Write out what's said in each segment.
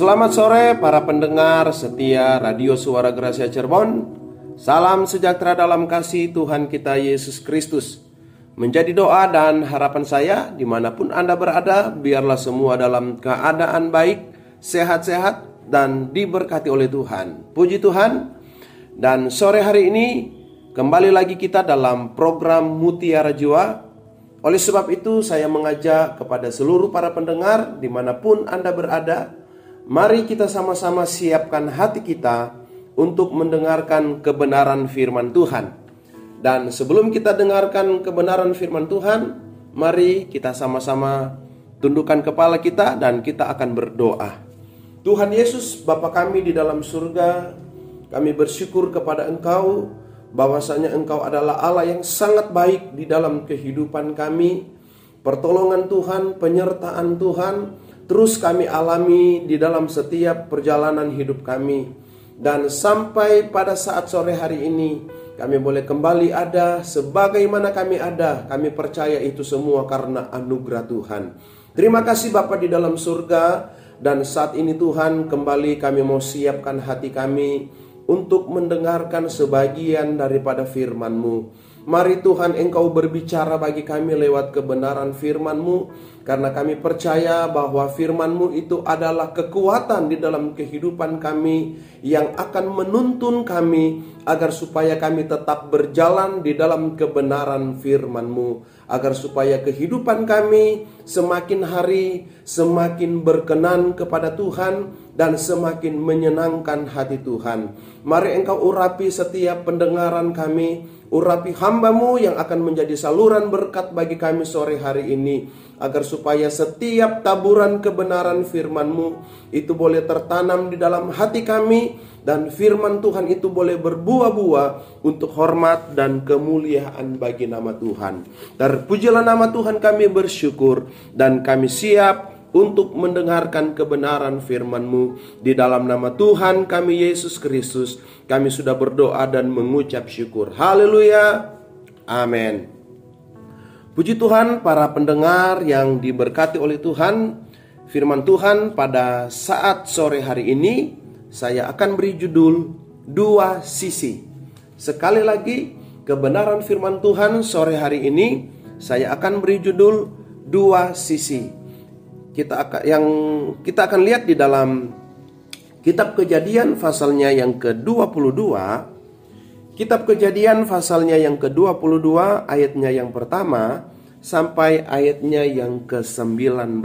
Selamat sore para pendengar setia Radio Suara Gracia Cirebon. Salam sejahtera dalam kasih Tuhan kita Yesus Kristus. Menjadi doa dan harapan saya di mana pun Anda berada, biarlah semua dalam keadaan baik, sehat-sehat, dan diberkati oleh Tuhan. Puji Tuhan. Dan sore hari ini kembali lagi kita dalam program Mutiara Jiwa. Oleh sebab itu saya mengajak kepada seluruh para pendengar di mana pun Anda berada, mari kita sama-sama siapkan hati kita untuk mendengarkan kebenaran firman Tuhan. Dan sebelum kita dengarkan kebenaran firman Tuhan, mari kita sama-sama tundukkan kepala kita dan kita akan berdoa. Tuhan Yesus, Bapa kami di dalam surga, kami bersyukur kepada Engkau bahwasanya Engkau adalah Allah yang sangat baik di dalam kehidupan kami. Pertolongan Tuhan, penyertaan Tuhan terus kami alami di dalam setiap perjalanan hidup kami. Dan sampai pada saat sore hari ini, kami boleh kembali ada sebagaimana kami ada. Kami percaya itu semua karena anugerah Tuhan. Terima kasih Bapak di dalam surga. Dan saat ini Tuhan kembali kami mau siapkan hati kami untuk mendengarkan sebagian daripada firman-Mu. Mari Tuhan Engkau berbicara bagi kami lewat kebenaran firman-Mu karena kami percaya bahwa firman-Mu itu adalah kekuatan di dalam kehidupan kami yang akan menuntun kami agar supaya kami tetap berjalan di dalam kebenaran firman-Mu. Agar supaya kehidupan kami semakin hari semakin berkenan kepada Tuhan dan semakin menyenangkan hati Tuhan. Mari engkau urapi setiap pendengaran kami, urapi hambamu yang akan menjadi saluran berkat bagi kami sore hari ini agar supaya setiap taburan kebenaran firman-Mu itu boleh tertanam di dalam hati kami dan firman Tuhan itu boleh berbuah-buah untuk hormat dan kemuliaan bagi nama Tuhan. Terpujilah nama Tuhan kami bersyukur dan kami siap untuk mendengarkan kebenaran firman-Mu di dalam nama Tuhan kami Yesus Kristus. Kami sudah berdoa dan mengucap syukur. Haleluya. Amin. Puji Tuhan para pendengar yang diberkati oleh Tuhan. Firman Tuhan pada saat sore hari ini saya akan beri judul dua sisi. Sekali lagi, kebenaran firman Tuhan sore hari ini saya akan beri judul dua sisi. Kita akan yang kita akan lihat di dalam kitab Kejadian pasalnya yang ke-22 Kitab Kejadian pasalnya yang ke-22 ayatnya yang pertama sampai ayatnya yang ke-19.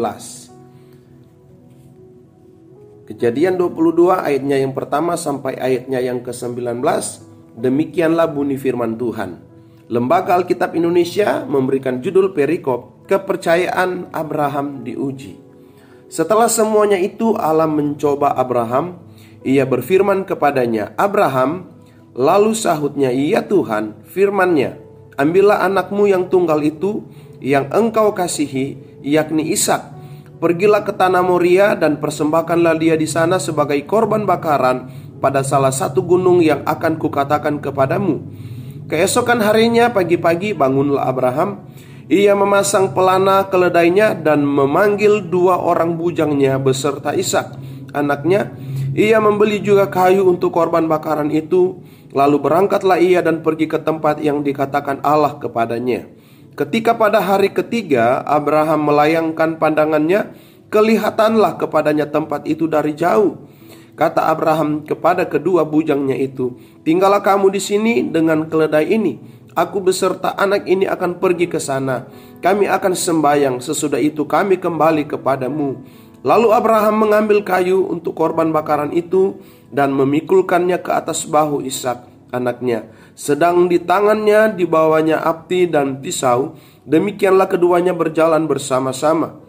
Kejadian 22 ayatnya yang pertama sampai ayatnya yang ke-19. Demikianlah bunyi firman Tuhan. Lembaga Alkitab Indonesia memberikan judul perikop kepercayaan Abraham diuji. Setelah semuanya itu Allah mencoba Abraham, ia berfirman kepadanya, "Abraham, Lalu sahutnya, "Iya Tuhan, firman-Nya, ambillah anakmu yang tunggal itu yang engkau kasihi, yakni Ishak. Pergilah ke tanah Moria dan persembahkanlah dia di sana sebagai korban bakaran pada salah satu gunung yang akan kukatakan kepadamu." Keesokan harinya pagi-pagi bangunlah Abraham. Ia memasang pelana keledainya dan memanggil dua orang bujangnya beserta Ishak, anaknya. Ia membeli juga kayu untuk korban bakaran itu Lalu berangkatlah ia dan pergi ke tempat yang dikatakan Allah kepadanya. Ketika pada hari ketiga Abraham melayangkan pandangannya, kelihatanlah kepadanya tempat itu dari jauh. Kata Abraham kepada kedua bujangnya itu, "Tinggallah kamu di sini dengan keledai ini. Aku beserta anak ini akan pergi ke sana. Kami akan sembayang, sesudah itu kami kembali kepadamu." Lalu Abraham mengambil kayu untuk korban bakaran itu dan memikulkannya ke atas bahu Ishak anaknya. Sedang di tangannya dibawanya api dan pisau, demikianlah keduanya berjalan bersama-sama.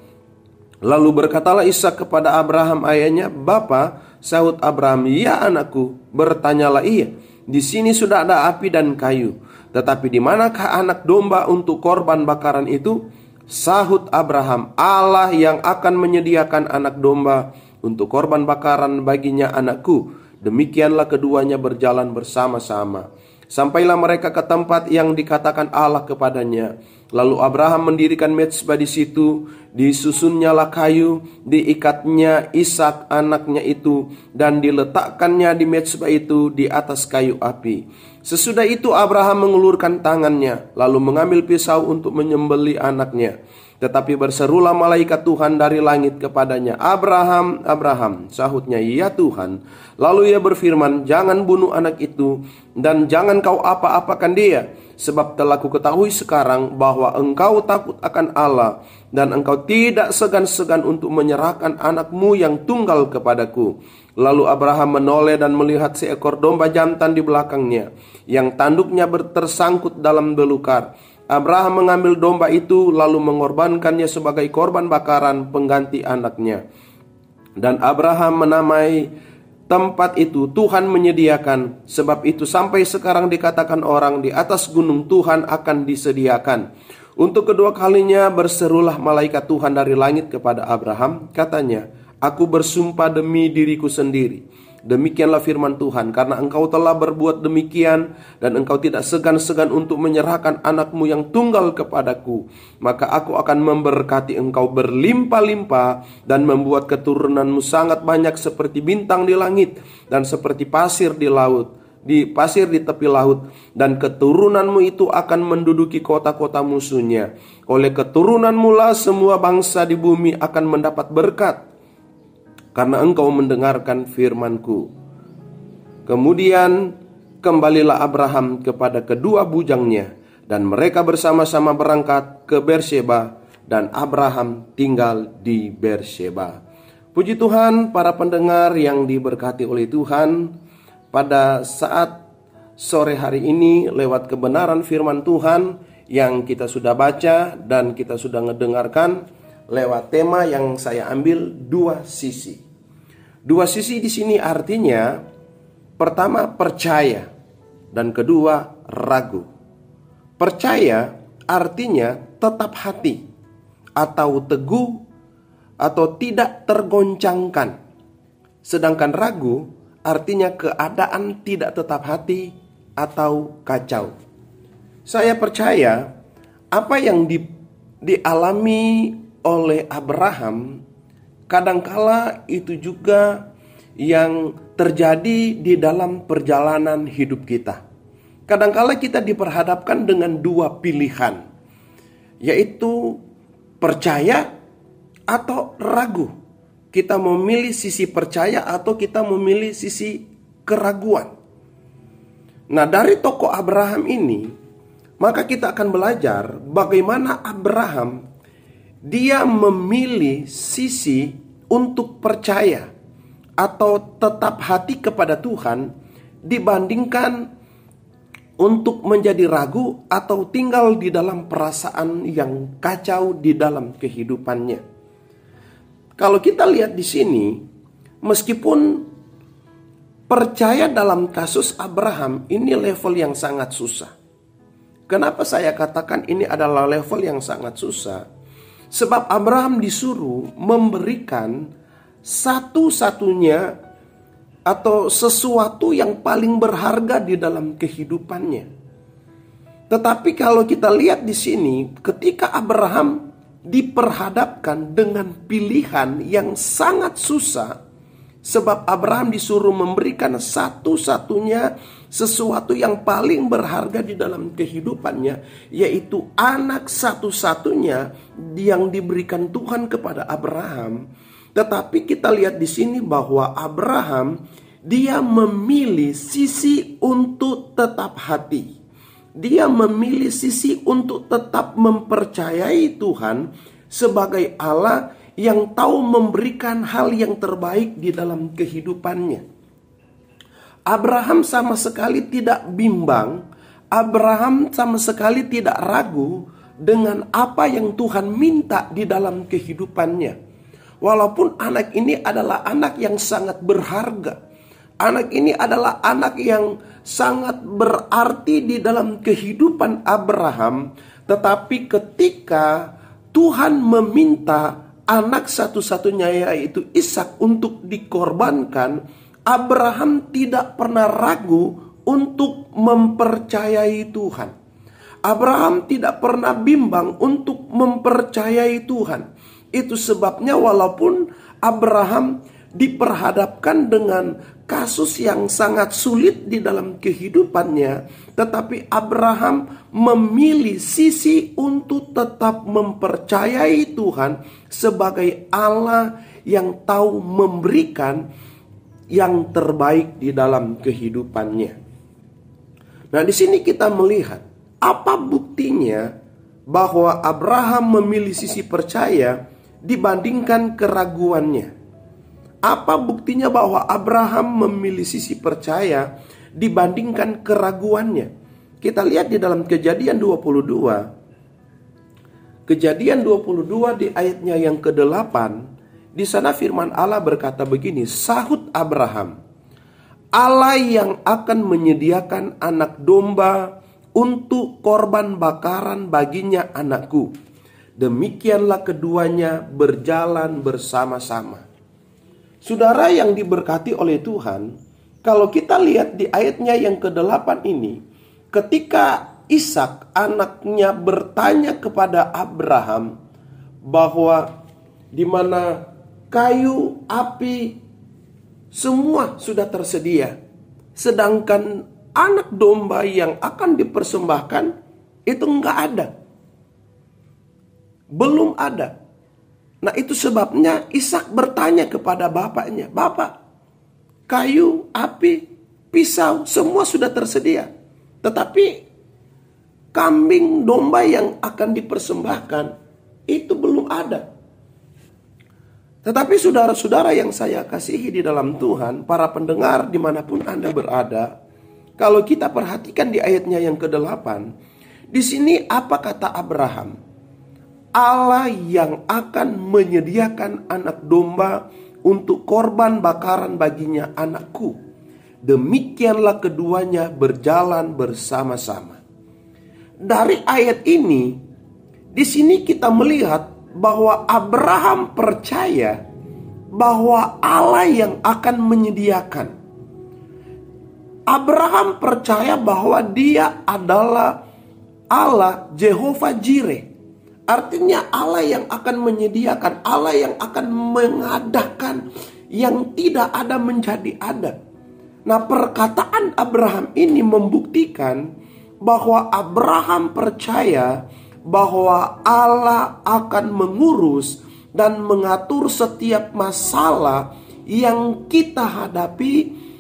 Lalu berkatalah Ishak kepada Abraham ayahnya, "Bapa," sahut Abraham, "Ya anakku." Bertanyalah ia, "Di sini sudah ada api dan kayu, tetapi di manakah anak domba untuk korban bakaran itu?" Sahut Abraham, "Allah yang akan menyediakan anak domba untuk korban bakaran baginya anakku. Demikianlah keduanya berjalan bersama-sama. Sampailah mereka ke tempat yang dikatakan Allah kepadanya. Lalu Abraham mendirikan mezbah di situ, disusunnyalah kayu, diikatnya Ishak anaknya itu, dan diletakkannya di mezbah itu di atas kayu api. Sesudah itu Abraham mengulurkan tangannya, lalu mengambil pisau untuk menyembeli anaknya. Tetapi berserulah malaikat Tuhan dari langit kepadanya, Abraham, Abraham, sahutnya, ya Tuhan. Lalu ia berfirman, jangan bunuh anak itu, dan jangan kau apa-apakan dia, sebab telah ku ketahui sekarang bahwa engkau takut akan Allah, dan engkau tidak segan-segan untuk menyerahkan anakmu yang tunggal kepadaku. Lalu Abraham menoleh dan melihat seekor domba jantan di belakangnya, yang tanduknya tersangkut dalam belukar. Abraham mengambil domba itu lalu mengorbankannya sebagai korban bakaran pengganti anaknya. Dan Abraham menamai tempat itu Tuhan menyediakan. Sebab itu sampai sekarang dikatakan orang di atas gunung Tuhan akan disediakan. Untuk kedua kalinya berserulah malaikat Tuhan dari langit kepada Abraham. Katanya, aku bersumpah demi diriku sendiri. Demikianlah firman Tuhan, karena engkau telah berbuat demikian dan engkau tidak segan-segan untuk menyerahkan anakmu yang tunggal kepadaku, maka aku akan memberkati engkau berlimpah-limpah dan membuat keturunanmu sangat banyak seperti bintang di langit dan seperti pasir di laut di pasir di tepi laut dan keturunanmu itu akan menduduki kota-kota musuhnya. Oleh keturunanmu lah semua bangsa di bumi akan mendapat berkat karena engkau mendengarkan firmanku. Kemudian kembalilah Abraham kepada kedua bujangnya dan mereka bersama-sama berangkat ke Beersheba dan Abraham tinggal di Beersheba. Puji Tuhan para pendengar yang diberkati oleh Tuhan pada saat sore hari ini lewat kebenaran firman Tuhan yang kita sudah baca dan kita sudah mendengarkan lewat tema yang saya ambil dua sisi. Dua sisi di sini artinya pertama percaya dan kedua ragu. Percaya artinya tetap hati atau teguh atau tidak tergoncangkan. Sedangkan ragu artinya keadaan tidak tetap hati atau kacau. Saya percaya apa yang di, dialami oleh Abraham kadangkala itu juga yang terjadi di dalam perjalanan hidup kita. Kadangkala kita diperhadapkan dengan dua pilihan, yaitu percaya atau ragu. Kita memilih sisi percaya atau kita memilih sisi keraguan. Nah, dari tokoh Abraham ini, maka kita akan belajar bagaimana Abraham dia memilih sisi untuk percaya atau tetap hati kepada Tuhan dibandingkan untuk menjadi ragu atau tinggal di dalam perasaan yang kacau di dalam kehidupannya. Kalau kita lihat di sini, meskipun percaya dalam kasus Abraham ini level yang sangat susah. Kenapa saya katakan ini adalah level yang sangat susah? Sebab Abraham disuruh memberikan satu-satunya atau sesuatu yang paling berharga di dalam kehidupannya. Tetapi kalau kita lihat di sini, ketika Abraham diperhadapkan dengan pilihan yang sangat susah, Sebab Abraham disuruh memberikan satu-satunya sesuatu yang paling berharga di dalam kehidupannya, yaitu anak satu-satunya yang diberikan Tuhan kepada Abraham. Tetapi kita lihat di sini bahwa Abraham dia memilih sisi untuk tetap hati. Dia memilih sisi untuk tetap mempercayai Tuhan sebagai Allah yang tahu memberikan hal yang terbaik di dalam kehidupannya. Abraham sama sekali tidak bimbang, Abraham sama sekali tidak ragu dengan apa yang Tuhan minta di dalam kehidupannya. Walaupun anak ini adalah anak yang sangat berharga, anak ini adalah anak yang sangat berarti di dalam kehidupan Abraham, tetapi ketika Tuhan meminta anak satu-satunya yaitu Ishak untuk dikorbankan, Abraham tidak pernah ragu untuk mempercayai Tuhan. Abraham tidak pernah bimbang untuk mempercayai Tuhan. Itu sebabnya walaupun Abraham diperhadapkan dengan kasus yang sangat sulit di dalam kehidupannya, tetapi Abraham memilih sisi untuk tetap mempercayai Tuhan sebagai Allah yang tahu memberikan yang terbaik di dalam kehidupannya. Nah, di sini kita melihat apa buktinya bahwa Abraham memilih sisi percaya dibandingkan keraguannya. Apa buktinya bahwa Abraham memilih sisi percaya dibandingkan keraguannya? Kita lihat di dalam Kejadian 22. Kejadian 22 di ayatnya yang ke-8 di sana firman Allah berkata begini, sahut Abraham, Allah yang akan menyediakan anak domba untuk korban bakaran baginya anakku. Demikianlah keduanya berjalan bersama-sama. Saudara yang diberkati oleh Tuhan, kalau kita lihat di ayatnya yang ke-8 ini, ketika Ishak anaknya bertanya kepada Abraham bahwa di mana kayu, api, semua sudah tersedia. Sedangkan anak domba yang akan dipersembahkan itu enggak ada. Belum ada. Nah itu sebabnya Ishak bertanya kepada bapaknya, Bapak, kayu, api, pisau, semua sudah tersedia. Tetapi kambing domba yang akan dipersembahkan itu belum ada. Tetapi saudara-saudara yang saya kasihi di dalam Tuhan, para pendengar di mana pun Anda berada, kalau kita perhatikan di ayatnya yang ke-8, di sini apa kata Abraham? Allah yang akan menyediakan anak domba untuk korban bakaran baginya anakku. Demikianlah keduanya berjalan bersama-sama. Dari ayat ini, di sini kita melihat bahwa Abraham percaya bahwa Allah yang akan menyediakan. Abraham percaya bahwa dia adalah Allah Jehovah Jireh. Artinya Allah yang akan menyediakan, Allah yang akan mengadakan yang tidak ada menjadi ada. Nah, perkataan Abraham ini membuktikan bahwa Abraham percaya bahwa Allah akan mengurus dan mengatur setiap masalah yang kita hadapi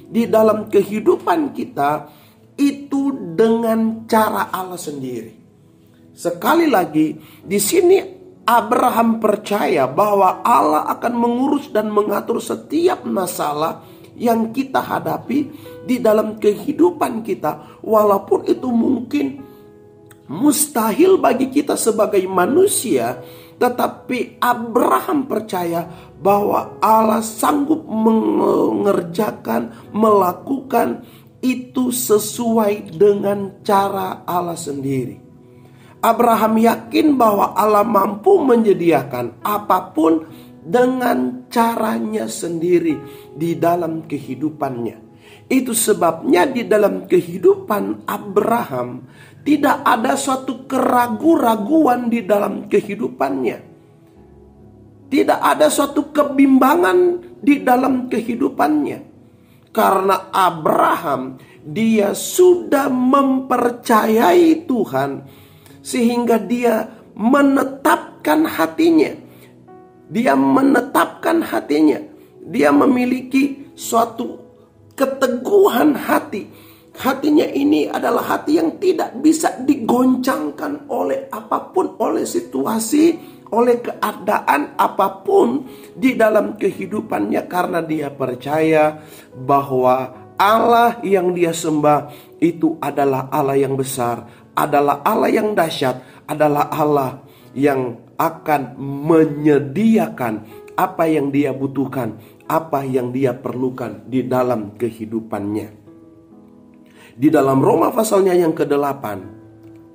di dalam kehidupan kita itu dengan cara Allah sendiri. Sekali lagi, di sini Abraham percaya bahwa Allah akan mengurus dan mengatur setiap masalah yang kita hadapi di dalam kehidupan kita, walaupun itu mungkin mustahil bagi kita sebagai manusia, tetapi Abraham percaya bahwa Allah sanggup mengerjakan, melakukan itu sesuai dengan cara Allah sendiri. Abraham yakin bahwa Allah mampu menyediakan apa pun dengan caranya sendiri di dalam kehidupannya. Itu sebabnya di dalam kehidupan Abraham tidak ada suatu keraguan-raguan di dalam kehidupannya. Tidak ada suatu kebimbangan di dalam kehidupannya. Karena Abraham dia sudah mempercayai Tuhan sehingga dia menetapkan hatinya. Dia menetapkan hatinya. Dia memiliki suatu keteguhan hati Hatinya ini adalah hati yang tidak bisa digoncangkan oleh apa pun, oleh situasi, oleh keadaan apa pun di dalam kehidupannya karena dia percaya bahwa Allah yang dia sembah itu adalah Allah yang besar, adalah Allah yang dahsyat, adalah Allah yang akan menyediakan apa yang dia butuhkan, apa yang dia perlukan di dalam kehidupannya. Di dalam Roma pasalnya yang ke-8,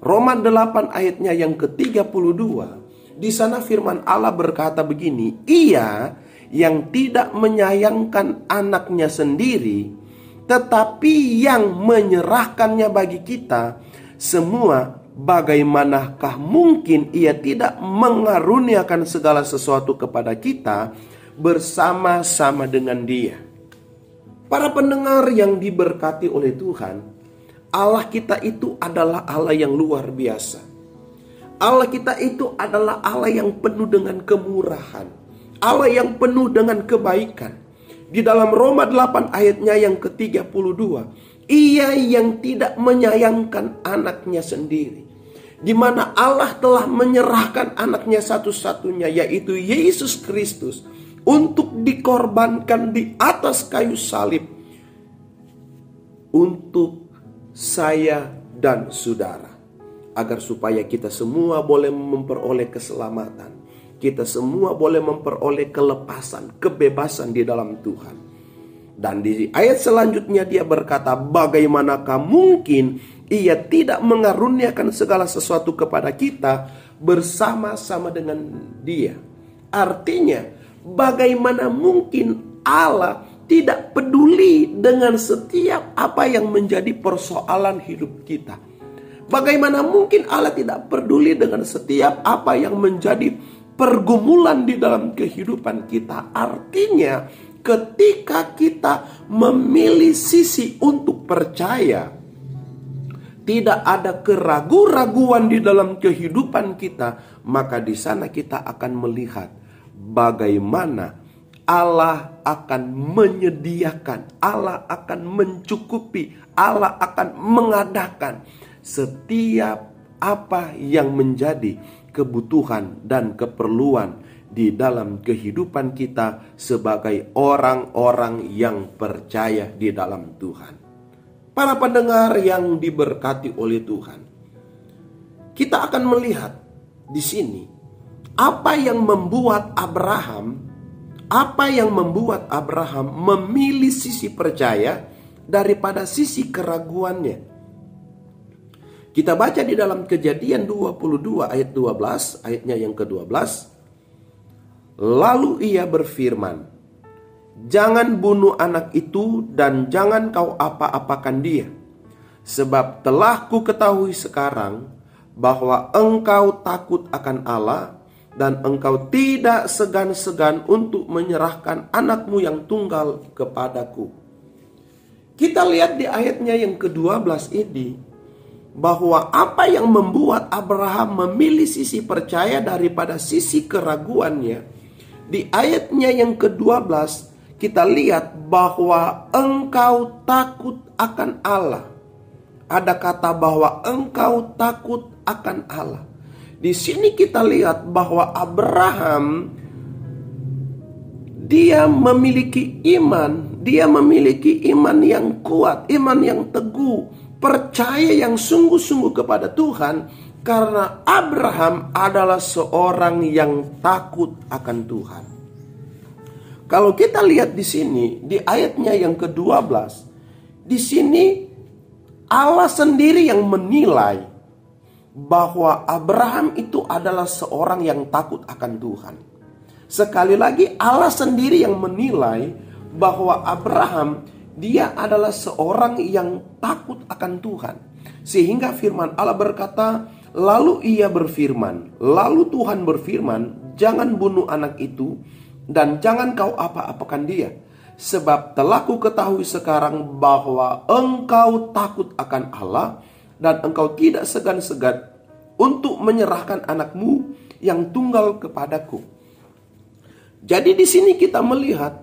Roma 8 ayatnya yang ke-32, di sana firman Allah berkata begini, Ia yang tidak menyayangkan anaknya sendiri, tetapi yang menyerahkannya bagi kita semua bagaimanakah mungkin ia tidak mengaruniakan segala sesuatu kepada kita bersama-sama dengan dia. Para pendengar yang diberkati oleh Tuhan, Allah kita itu adalah Allah yang luar biasa. Allah kita itu adalah Allah yang penuh dengan kemurahan. Allah yang penuh dengan kebaikan. Di dalam Roma 8 ayatnya yang ke-32, ia yang tidak menyayangkan anaknya sendiri. Di mana Allah telah menyerahkan anaknya satu-satunya yaitu Yesus Kristus untuk dikorbankan di atas kayu salib untuk saya dan saudara agar supaya kita semua boleh memperoleh keselamatan kita semua boleh memperoleh kelepasan, kebebasan di dalam Tuhan. Dan di ayat selanjutnya dia berkata, bagaimanakah mungkin ia tidak mengaruniakan segala sesuatu kepada kita bersama-sama dengan dia. Artinya, bagaimana mungkin Allah tidak peduli dengan setiap apa yang menjadi persoalan hidup kita. Bagaimana mungkin Allah tidak peduli dengan setiap apa yang menjadi pergumulan di dalam kehidupan kita. Artinya, ketika kita memilih sisi untuk percaya, tidak ada keraguan-raguan di dalam kehidupan kita, maka di sana kita akan melihat bagaimana Allah akan menyediakan, Allah akan mencukupi, Allah akan mengadakan setiap apa yang menjadi kebutuhan dan keperluan di dalam kehidupan kita sebagai orang-orang yang percaya di dalam Tuhan. Para pendengar yang diberkati oleh Tuhan, kita akan melihat di sini apa yang membuat Abraham, apa yang membuat Abraham memilih sisi percaya daripada sisi keraguannya. Kita baca di dalam kejadian 22 ayat 12, ayatnya yang ke-12. Lalu ia berfirman, Jangan bunuh anak itu dan jangan kau apa-apakan dia. Sebab telah ku ketahui sekarang bahwa engkau takut akan Allah dan engkau tidak segan-segan untuk menyerahkan anakmu yang tunggal kepadaku. Kita lihat di ayatnya yang ke-12 ini, bahwa apa yang membuat Abraham memilih sisi percaya daripada sisi keraguannya. Di ayatnya yang ke-12 kita lihat bahwa engkau takut akan Allah. Ada kata bahwa engkau takut akan Allah. Di sini kita lihat bahwa Abraham dia memiliki iman, dia memiliki iman yang kuat, iman yang teguh, percaya yang sungguh-sungguh kepada Tuhan karena Abraham adalah seorang yang takut akan Tuhan. Kalau kita lihat di sini di ayatnya yang ke-12, di sini Allah sendiri yang menilai bahwa Abraham itu adalah seorang yang takut akan Tuhan. Sekali lagi Allah sendiri yang menilai bahwa Abraham dia adalah seorang yang takut akan Tuhan. Sehingga firman Allah berkata, lalu ia berfirman, lalu Tuhan berfirman, jangan bunuh anak itu dan jangan kau apa-apakan dia. Sebab telah ku ketahui sekarang bahwa engkau takut akan Allah dan engkau tidak segan-segan untuk menyerahkan anakmu yang tunggal kepadaku. Jadi di sini kita melihat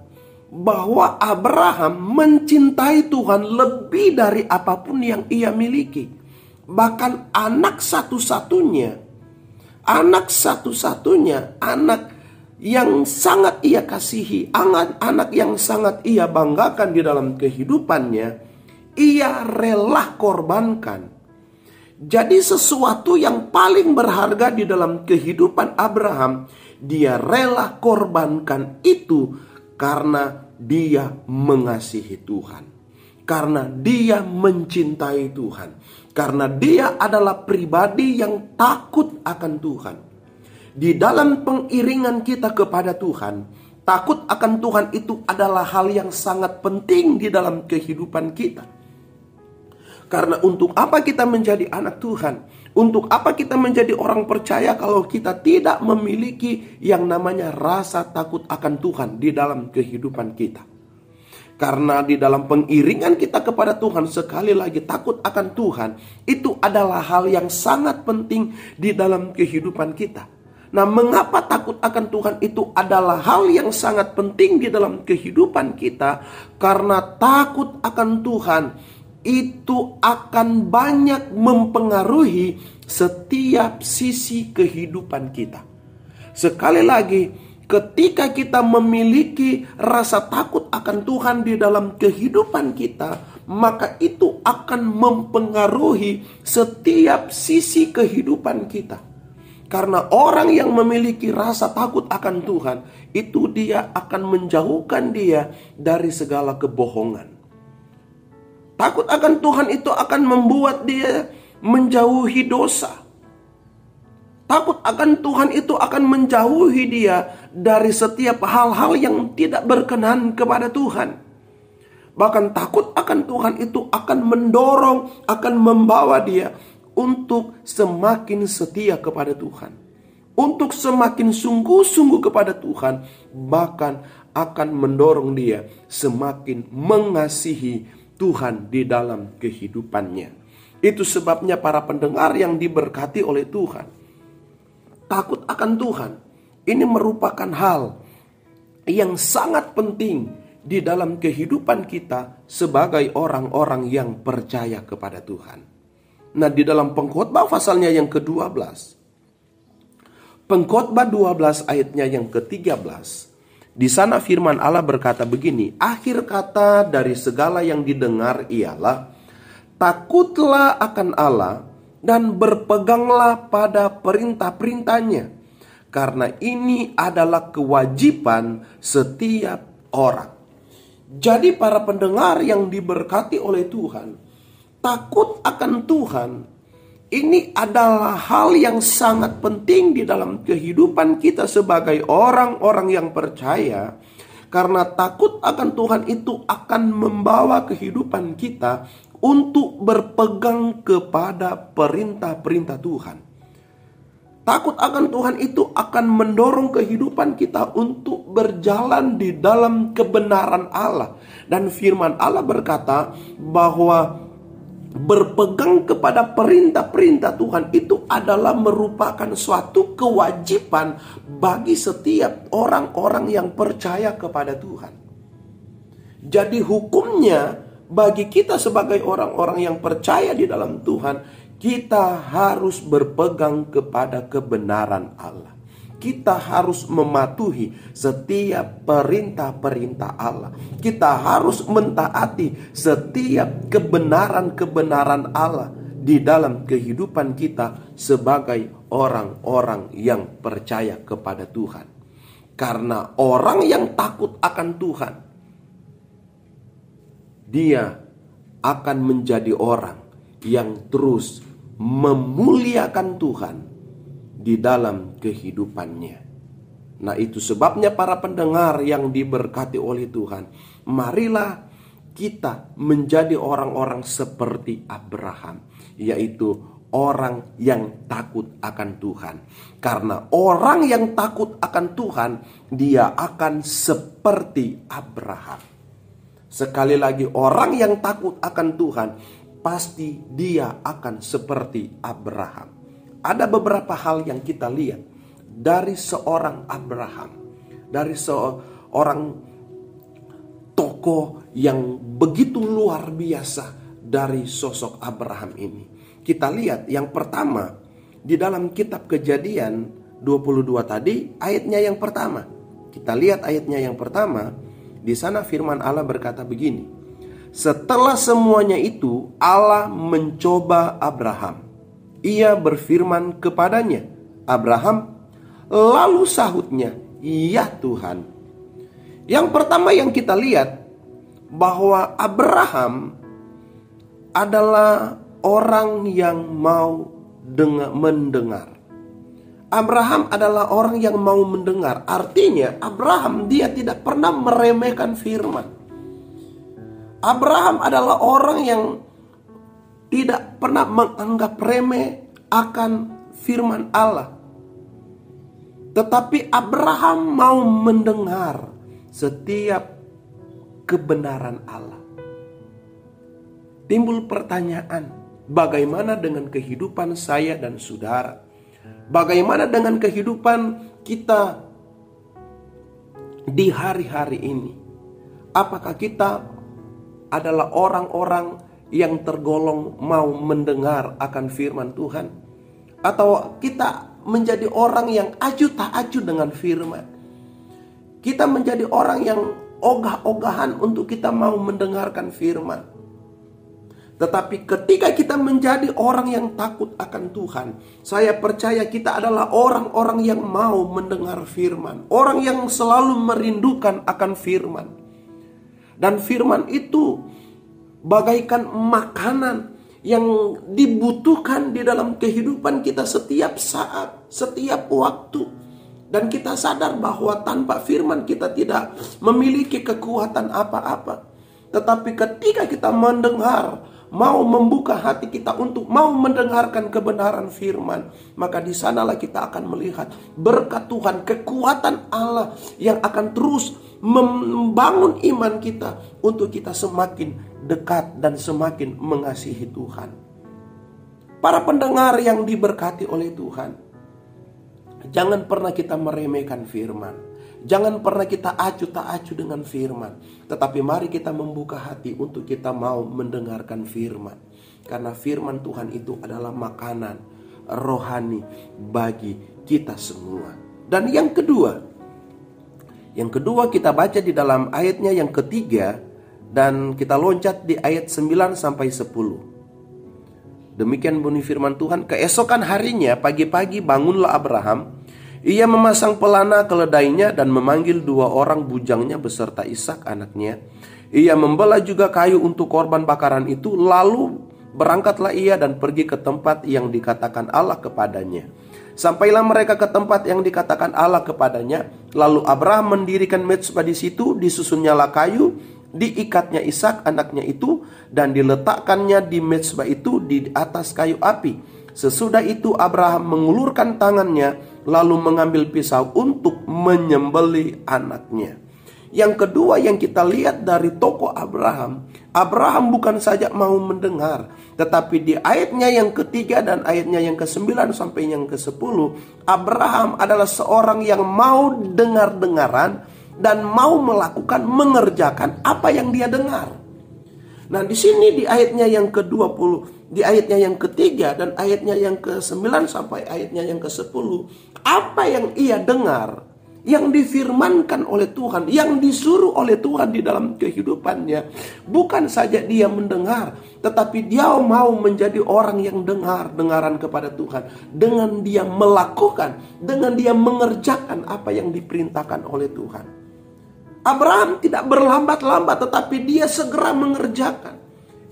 bahwa Abraham mencintai Tuhan lebih dari apa pun yang ia miliki. Bahkan anak satu-satunya, anak satu-satunya, anak yang sangat ia kasihi, anak, anak yang sangat ia banggakan di dalam kehidupannya, ia rela korbankan. Jadi sesuatu yang paling berharga di dalam kehidupan Abraham, dia rela korbankan itu karena dia mengasihi Tuhan, karena dia mencintai Tuhan, karena dia adalah pribadi yang takut akan Tuhan. Di dalam pengiringan kita kepada Tuhan, takut akan Tuhan itu adalah hal yang sangat penting di dalam kehidupan kita. Karena untuk apa kita menjadi anak Tuhan? Untuk apa kita menjadi orang percaya kalau kita tidak memiliki yang namanya rasa takut akan Tuhan di dalam kehidupan kita? Karena di dalam pengiringan kita kepada Tuhan sekali lagi takut akan Tuhan itu adalah hal yang sangat penting di dalam kehidupan kita. Nah, mengapa takut akan Tuhan itu adalah hal yang sangat penting di dalam kehidupan kita? Karena takut akan Tuhan itu akan banyak mempengaruhi setiap sisi kehidupan kita. Sekali lagi, ketika kita memiliki rasa takut akan Tuhan di dalam kehidupan kita, maka itu akan mempengaruhi setiap sisi kehidupan kita. Karena orang yang memiliki rasa takut akan Tuhan, itu dia akan menjauhkan dia dari segala kebohongan. Takut akan Tuhan itu akan membuat dia menjauhi dosa. Takut akan Tuhan itu akan menjauhi dia dari setiap hal-hal yang tidak berkenan kepada Tuhan. Bahkan takut akan Tuhan itu akan mendorong, akan membawa dia untuk semakin setia kepada Tuhan. Untuk semakin sungguh-sungguh kepada Tuhan. Bahkan akan mendorong dia semakin mengasihi Tuhan di dalam kehidupannya. Itu sebabnya para pendengar yang diberkati oleh Tuhan. Takut akan Tuhan. Ini merupakan hal yang sangat penting di dalam kehidupan kita sebagai orang-orang yang percaya kepada Tuhan. Nah, di dalam pengkhotbah pasalnya yang ke-12. Pengkhotbah 12 ayatnya yang ke-13 di sana firman Allah berkata begini, akhir kata dari segala yang didengar ialah takutlah akan Allah dan berpeganglah pada perintah-perintahnya. Karena ini adalah kewajiban setiap orang. Jadi para pendengar yang diberkati oleh Tuhan, takut akan Tuhan ini adalah hal yang sangat penting di dalam kehidupan kita sebagai orang-orang yang percaya. Karena takut akan Tuhan itu akan membawa kehidupan kita untuk berpegang kepada perintah-perintah Tuhan. Takut akan Tuhan itu akan mendorong kehidupan kita untuk berjalan di dalam kebenaran Allah. Dan firman Allah berkata bahwa berpegang kepada perintah-perintah Tuhan itu adalah merupakan suatu kewajiban bagi setiap orang-orang yang percaya kepada Tuhan. Jadi hukumnya bagi kita sebagai orang-orang yang percaya di dalam Tuhan, kita harus berpegang kepada kebenaran Allah kita harus mematuhi setiap perintah-perintah Allah. Kita harus mentaati setiap kebenaran-kebenaran Allah di dalam kehidupan kita sebagai orang-orang yang percaya kepada Tuhan. Karena orang yang takut akan Tuhan, dia akan menjadi orang yang terus memuliakan Tuhan di dalam kehidupannya. Nah, itu sebabnya para pendengar yang diberkati oleh Tuhan, marilah kita menjadi orang-orang seperti Abraham, yaitu orang yang takut akan Tuhan. Karena orang yang takut akan Tuhan, dia akan seperti Abraham. Sekali lagi, orang yang takut akan Tuhan, pasti dia akan seperti Abraham ada beberapa hal yang kita lihat dari seorang Abraham, dari seorang tokoh yang begitu luar biasa dari sosok Abraham ini. Kita lihat yang pertama di dalam kitab Kejadian 22 tadi ayatnya yang pertama. Kita lihat ayatnya yang pertama, di sana firman Allah berkata begini. Setelah semuanya itu Allah mencoba Abraham ia berfirman kepadanya, Abraham, lalu sahutnya, "Ya Tuhan." Yang pertama yang kita lihat bahwa Abraham adalah orang yang mau dengar, mendengar. Abraham adalah orang yang mau mendengar. Artinya Abraham dia tidak pernah meremehkan firman. Abraham adalah orang yang tidak pernah menganggap remeh akan firman Allah. Tetapi Abraham mau mendengar setiap kebenaran Allah. Timbul pertanyaan, bagaimana dengan kehidupan saya dan saudara? Bagaimana dengan kehidupan kita di hari-hari ini? Apakah kita adalah orang-orang yang tergolong mau mendengar akan firman Tuhan? Atau kita menjadi orang yang acuh tak acuh dengan firman? Kita menjadi orang yang ogah-ogahan untuk kita mau mendengarkan firman. Tetapi ketika kita menjadi orang yang takut akan Tuhan, saya percaya kita adalah orang-orang yang mau mendengar firman, orang yang selalu merindukan akan firman. Dan firman itu bagaikan makanan yang dibutuhkan di dalam kehidupan kita setiap saat, setiap waktu. Dan kita sadar bahwa tanpa firman kita tidak memiliki kekuatan apa-apa. Tetapi ketika kita mendengar mau membuka hati kita untuk mau mendengarkan kebenaran firman, maka di sanalah kita akan melihat berkat Tuhan, kekuatan Allah yang akan terus membangun iman kita untuk kita semakin dekat dan semakin mengasihi Tuhan. Para pendengar yang diberkati oleh Tuhan, jangan pernah kita meremehkan firman. Jangan pernah kita acuh tak acuh dengan firman. Tetapi mari kita membuka hati untuk kita mau mendengarkan firman. Karena firman Tuhan itu adalah makanan rohani bagi kita semua. Dan yang kedua, yang kedua kita baca di dalam ayatnya yang ketiga dan kita loncat di ayat 9 sampai 10. Demikian bunyi firman Tuhan, keesokan harinya pagi-pagi bangunlah Abraham ia memasang pelana keledainya dan memanggil dua orang bujangnya beserta Ishak anaknya. Ia membelah juga kayu untuk korban bakaran itu, lalu berangkatlah ia dan pergi ke tempat yang dikatakan Allah kepadanya. Sampailah mereka ke tempat yang dikatakan Allah kepadanya, lalu Abraham mendirikan mezbah di situ, disusunnyalah kayu, diikatnya Ishak anaknya itu dan diletakkannya di mezbah itu di atas kayu api. Sesudah itu Abraham mengulurkan tangannya lalu mengambil pisau untuk menyembeli anaknya. Yang kedua yang kita lihat dari toko Abraham, Abraham bukan saja mau mendengar, tetapi di ayatnya yang ketiga dan ayatnya yang ke-9 sampai yang ke-10, Abraham adalah seorang yang mau dengar-dengaran dan mau melakukan mengerjakan apa yang dia dengar. Nah, di sini di ayatnya yang ke-20, di ayatnya yang ketiga dan ayatnya yang ke-9 sampai ayatnya yang ke-10, apa yang ia dengar, yang difirmankan oleh Tuhan, yang disuruh oleh Tuhan di dalam kehidupannya, bukan saja dia mendengar, tetapi dia mau menjadi orang yang dengar, dengaran kepada Tuhan, dengan dia melakukan, dengan dia mengerjakan apa yang diperintahkan oleh Tuhan. Abraham tidak berlambat-lambat tetapi dia segera mengerjakan.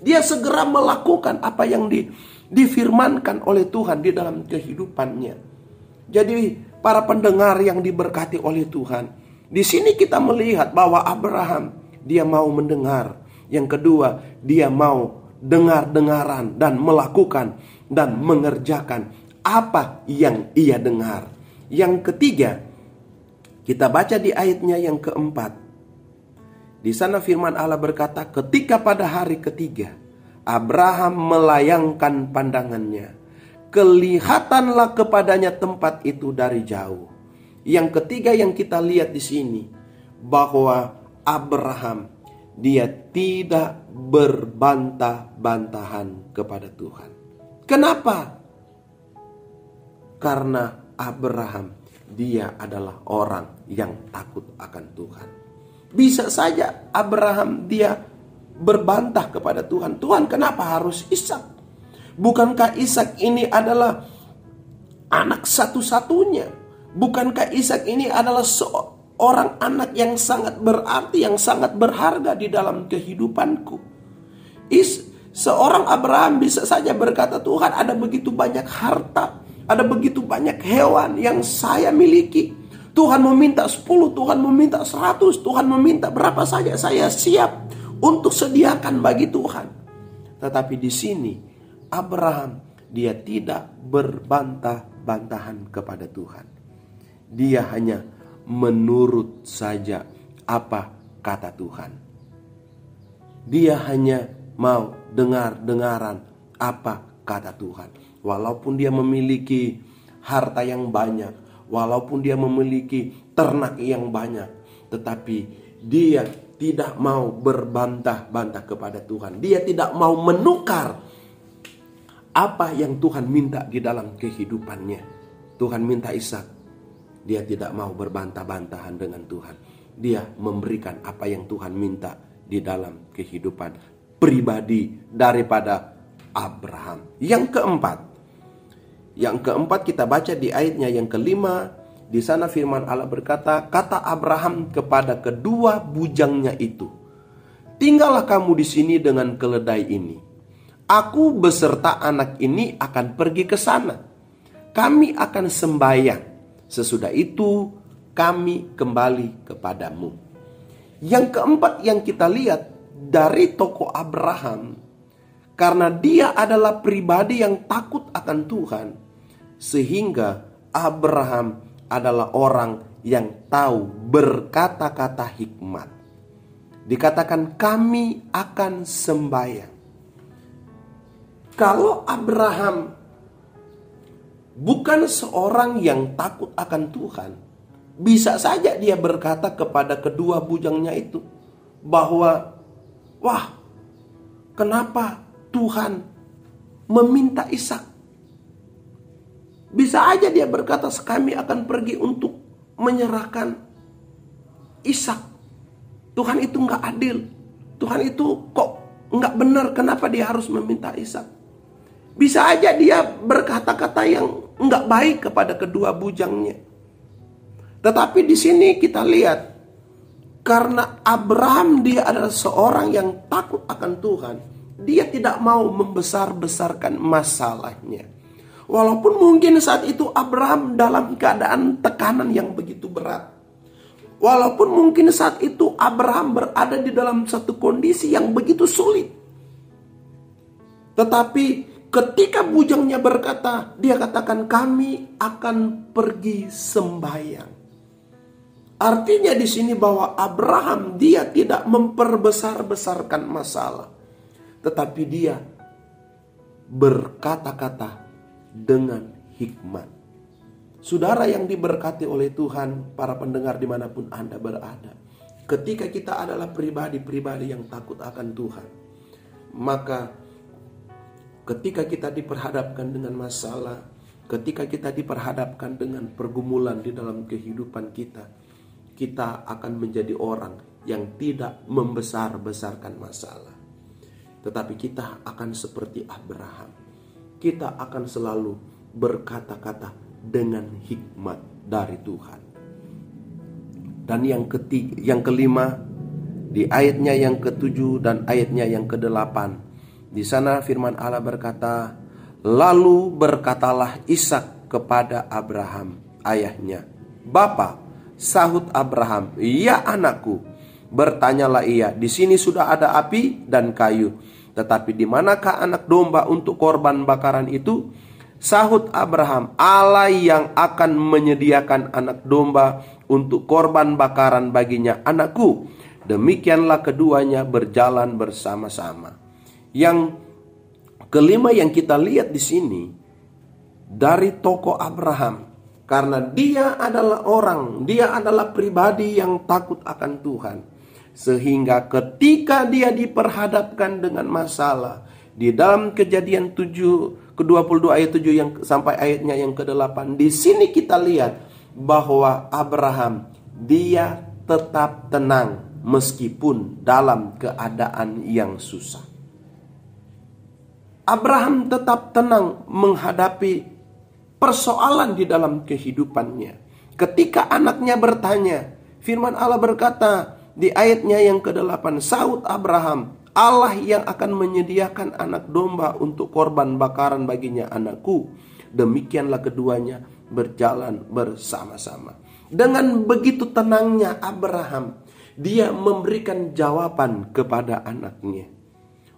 Dia segera melakukan apa yang di, difirmankan oleh Tuhan di dalam kehidupannya. Jadi para pendengar yang diberkati oleh Tuhan, di sini kita melihat bahwa Abraham dia mau mendengar. Yang kedua, dia mau dengar-dengaran dan melakukan dan mengerjakan apa yang ia dengar. Yang ketiga, kita baca di ayatnya yang keempat. Di sana firman Allah berkata, ketika pada hari ketiga Abraham melayangkan pandangannya, kelihatanlah kepadanya tempat itu dari jauh. Yang ketiga yang kita lihat di sini bahwa Abraham dia tidak berbantah-bantahan kepada Tuhan. Kenapa? Karena Abraham dia adalah orang yang takut akan Tuhan. Bisa saja Abraham dia berbantah kepada Tuhan. Tuhan kenapa harus Ishak? Bukankah Ishak ini adalah anak satu-satunya? Bukankah Ishak ini adalah seorang anak yang sangat berarti, yang sangat berharga di dalam kehidupanku? Is, seorang Abraham bisa saja berkata, Tuhan ada begitu banyak harta, Ada begitu banyak hewan yang saya miliki. Tuhan meminta 10, Tuhan meminta 100, Tuhan meminta berapa saja saya siap untuk sediakan bagi Tuhan. Tetapi di sini Abraham dia tidak berbantah-bantahan kepada Tuhan. Dia hanya menurut saja apa kata Tuhan. Dia hanya mau dengar-dengaran apa kata Tuhan. Walaupun dia memiliki harta yang banyak, walaupun dia memiliki ternak yang banyak, tetapi dia tidak mau berbantah-bantah kepada Tuhan. Dia tidak mau menukar apa yang Tuhan minta di dalam kehidupannya. Tuhan minta Ishak. Dia tidak mau berbantah-bantahan dengan Tuhan. Dia memberikan apa yang Tuhan minta di dalam kehidupan pribadi daripada Abraham. Yang keempat, yang keempat kita baca di ayatnya yang kelima, di sana firman Allah berkata, kata Abraham kepada kedua bujangnya itu, tinggallah kamu di sini dengan keledai ini. Aku beserta anak ini akan pergi ke sana. Kami akan sembahyang. Sesudah itu kami kembali kepadamu. Yang keempat yang kita lihat dari toko Abraham karena dia adalah pribadi yang takut akan Tuhan sehingga Abraham adalah orang yang tahu berkata-kata hikmat. Dikatakan kami akan sembahyang. Kalau Abraham bukan seorang yang takut akan Tuhan, bisa saja dia berkata kepada kedua bujangnya itu bahwa wah, kenapa Tuhan meminta Ishak bisa aja dia berkata, kami akan pergi untuk menyerahkan Ishak. Tuhan itu nggak adil. Tuhan itu kok nggak benar. Kenapa dia harus meminta Ishak? Bisa aja dia berkata-kata yang nggak baik kepada kedua bujangnya. Tetapi di sini kita lihat karena Abraham dia adalah seorang yang takut akan Tuhan, dia tidak mau membesar-besarkan masalahnya. Walaupun mungkin saat itu Abraham dalam keadaan tekanan yang begitu berat. Walaupun mungkin saat itu Abraham berada di dalam satu kondisi yang begitu sulit. Tetapi ketika bujangnya berkata, dia katakan kami akan pergi sembahyang. Artinya di sini bahwa Abraham dia tidak memperbesar-besarkan masalah. Tetapi dia berkata-kata dengan hikmat. Saudara yang diberkati oleh Tuhan, para pendengar di mana pun Anda berada. Ketika kita adalah pribadi-pribadi yang takut akan Tuhan. Maka ketika kita diperhadapkan dengan masalah, ketika kita diperhadapkan dengan pergumulan di dalam kehidupan kita, kita akan menjadi orang yang tidak membesar-besarkan masalah. Tetapi kita akan seperti Abraham kita akan selalu berkata-kata dengan hikmat dari Tuhan. Dan yang ketiga, yang kelima di ayatnya yang ketujuh dan ayatnya yang kedelapan. Di sana firman Allah berkata, Lalu berkatalah Ishak kepada Abraham, ayahnya, Bapa, sahut Abraham, Ya anakku, bertanyalah ia, di sini sudah ada api dan kayu tetapi di manakah anak domba untuk korban bakaran itu? Sahut Abraham, Allah yang akan menyediakan anak domba untuk korban bakaran baginya anakku. Demikianlah keduanya berjalan bersama-sama. Yang kelima yang kita lihat di sini dari toko Abraham karena dia adalah orang, dia adalah pribadi yang takut akan Tuhan. Sehingga ketika dia diperhadapkan dengan masalah di dalam kejadian 7 ke-22 ayat 7 yang sampai ayatnya yang ke-8 di sini kita lihat bahwa Abraham dia tetap tenang meskipun dalam keadaan yang susah. Abraham tetap tenang menghadapi persoalan di dalam kehidupannya. Ketika anaknya bertanya, firman Allah berkata, di ayatnya yang ke-8, Saud Abraham, Allah yang akan menyediakan anak domba untuk korban bakaran baginya anakku. Demikianlah keduanya berjalan bersama-sama. Dengan begitu tenangnya Abraham, dia memberikan jawaban kepada anaknya.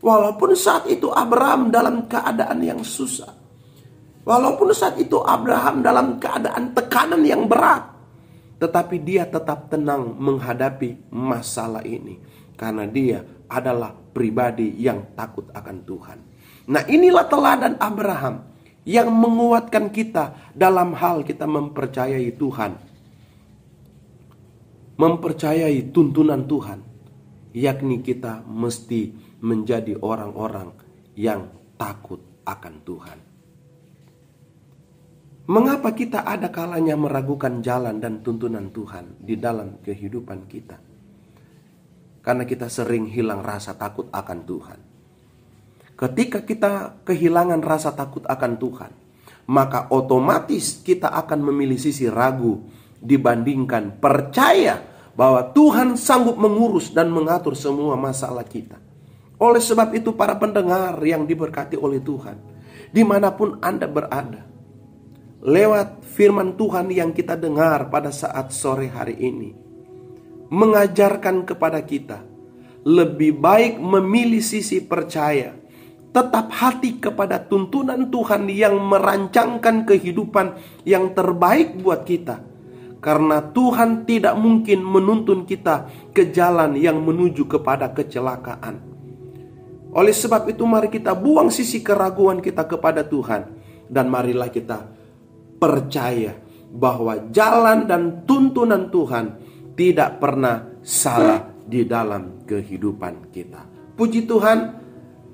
Walaupun saat itu Abraham dalam keadaan yang susah. Walaupun saat itu Abraham dalam keadaan tekanan yang berat. Tetapi dia tetap tenang menghadapi masalah ini. Karena dia adalah pribadi yang takut akan Tuhan. Nah inilah teladan Abraham yang menguatkan kita dalam hal kita mempercayai Tuhan. Mempercayai tuntunan Tuhan. Yakni kita mesti menjadi orang-orang yang takut akan Tuhan. Mengapa kita ada kalanya meragukan jalan dan tuntunan Tuhan di dalam kehidupan kita? Karena kita sering hilang rasa takut akan Tuhan. Ketika kita kehilangan rasa takut akan Tuhan, maka otomatis kita akan memilih sisi ragu dibandingkan percaya bahwa Tuhan sanggup mengurus dan mengatur semua masalah kita. Oleh sebab itu para pendengar yang diberkati oleh Tuhan, di mana pun Anda berada, lewat firman Tuhan yang kita dengar pada saat sore hari ini, mengajarkan kepada kita lebih baik memilih sisi percaya, tetap hati kepada tuntunan Tuhan yang merancangkan kehidupan yang terbaik buat kita. Karena Tuhan tidak mungkin menuntun kita ke jalan yang menuju kepada kecelakaan. Oleh sebab itu mari kita buang sisi keraguan kita kepada Tuhan dan marilah kita percaya bahwa jalan dan tuntunan Tuhan tidak pernah salah di dalam kehidupan kita. Puji Tuhan,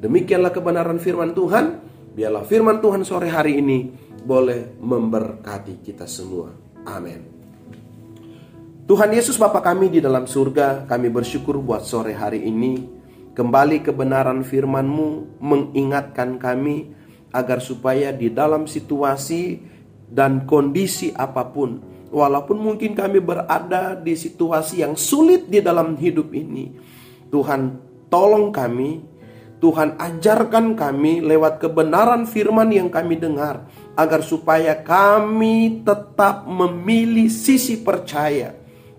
demikianlah kebenaran firman Tuhan. Biarlah firman Tuhan sore hari ini boleh memberkati kita semua. Amin. Tuhan Yesus Bapa kami di dalam surga, kami bersyukur buat sore hari ini Kembali kebenaran firman-Mu mengingatkan kami agar supaya di dalam situasi dan kondisi apa pun, walaupun mungkin kami berada di situasi yang sulit di dalam hidup ini, Tuhan tolong kami, Tuhan ajarkan kami lewat kebenaran firman yang kami dengar, agar supaya kami tetap memilih sisi percaya.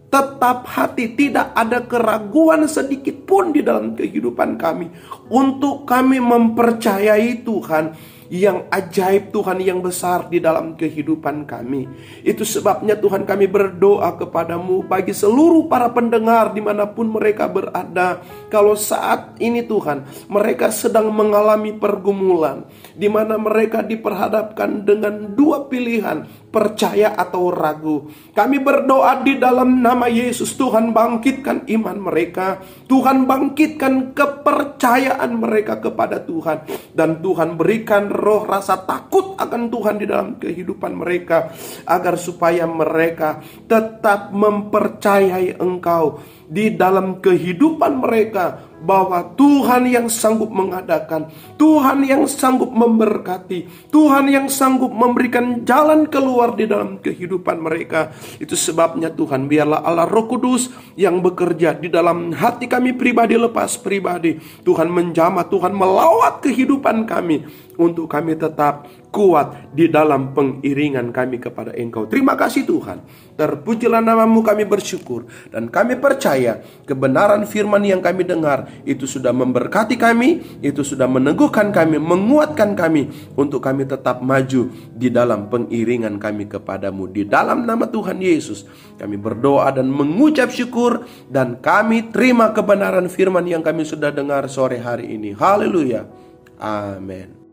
Tetap hati, tidak ada keraguan sedikit pun di dalam kehidupan kami. Untuk kami mempercayai Tuhan yang ajaib Tuhan yang besar di dalam kehidupan kami. Itu sebabnya Tuhan kami berdoa kepadamu bagi seluruh para pendengar di mana pun mereka berada. Kalau saat ini Tuhan mereka sedang mengalami pergumulan. Di mana mereka diperhadapkan dengan dua pilihan percaya atau ragu. Kami berdoa di dalam nama Yesus, Tuhan bangkitkan iman mereka, Tuhan bangkitkan kepercayaan mereka kepada Tuhan, dan Tuhan berikan roh rasa takut akan Tuhan di dalam kehidupan mereka, agar supaya mereka tetap mempercayai Engkau di dalam kehidupan mereka bahwa Tuhan yang sanggup mengadakan, Tuhan yang sanggup memberkati, Tuhan yang sanggup memberikan jalan keluar di dalam kehidupan mereka. Itu sebabnya Tuhan biarlah Allah Roh Kudus yang bekerja di dalam hati kami pribadi lepas pribadi. Tuhan menjamah, Tuhan melawat kehidupan kami untuk kami tetap kuat di dalam pengiringan kami kepada Engkau. Terima kasih Tuhan. Terpujilah namamu kami bersyukur. Dan kami percaya kebenaran firman yang kami dengar itu sudah memberkati kami, itu sudah meneguhkan kami, menguatkan kami untuk kami tetap maju di dalam pengiringan kami kepadamu. Di dalam nama Tuhan Yesus kami berdoa dan mengucap syukur dan kami terima kebenaran firman yang kami sudah dengar sore hari ini. Haleluya. Amin.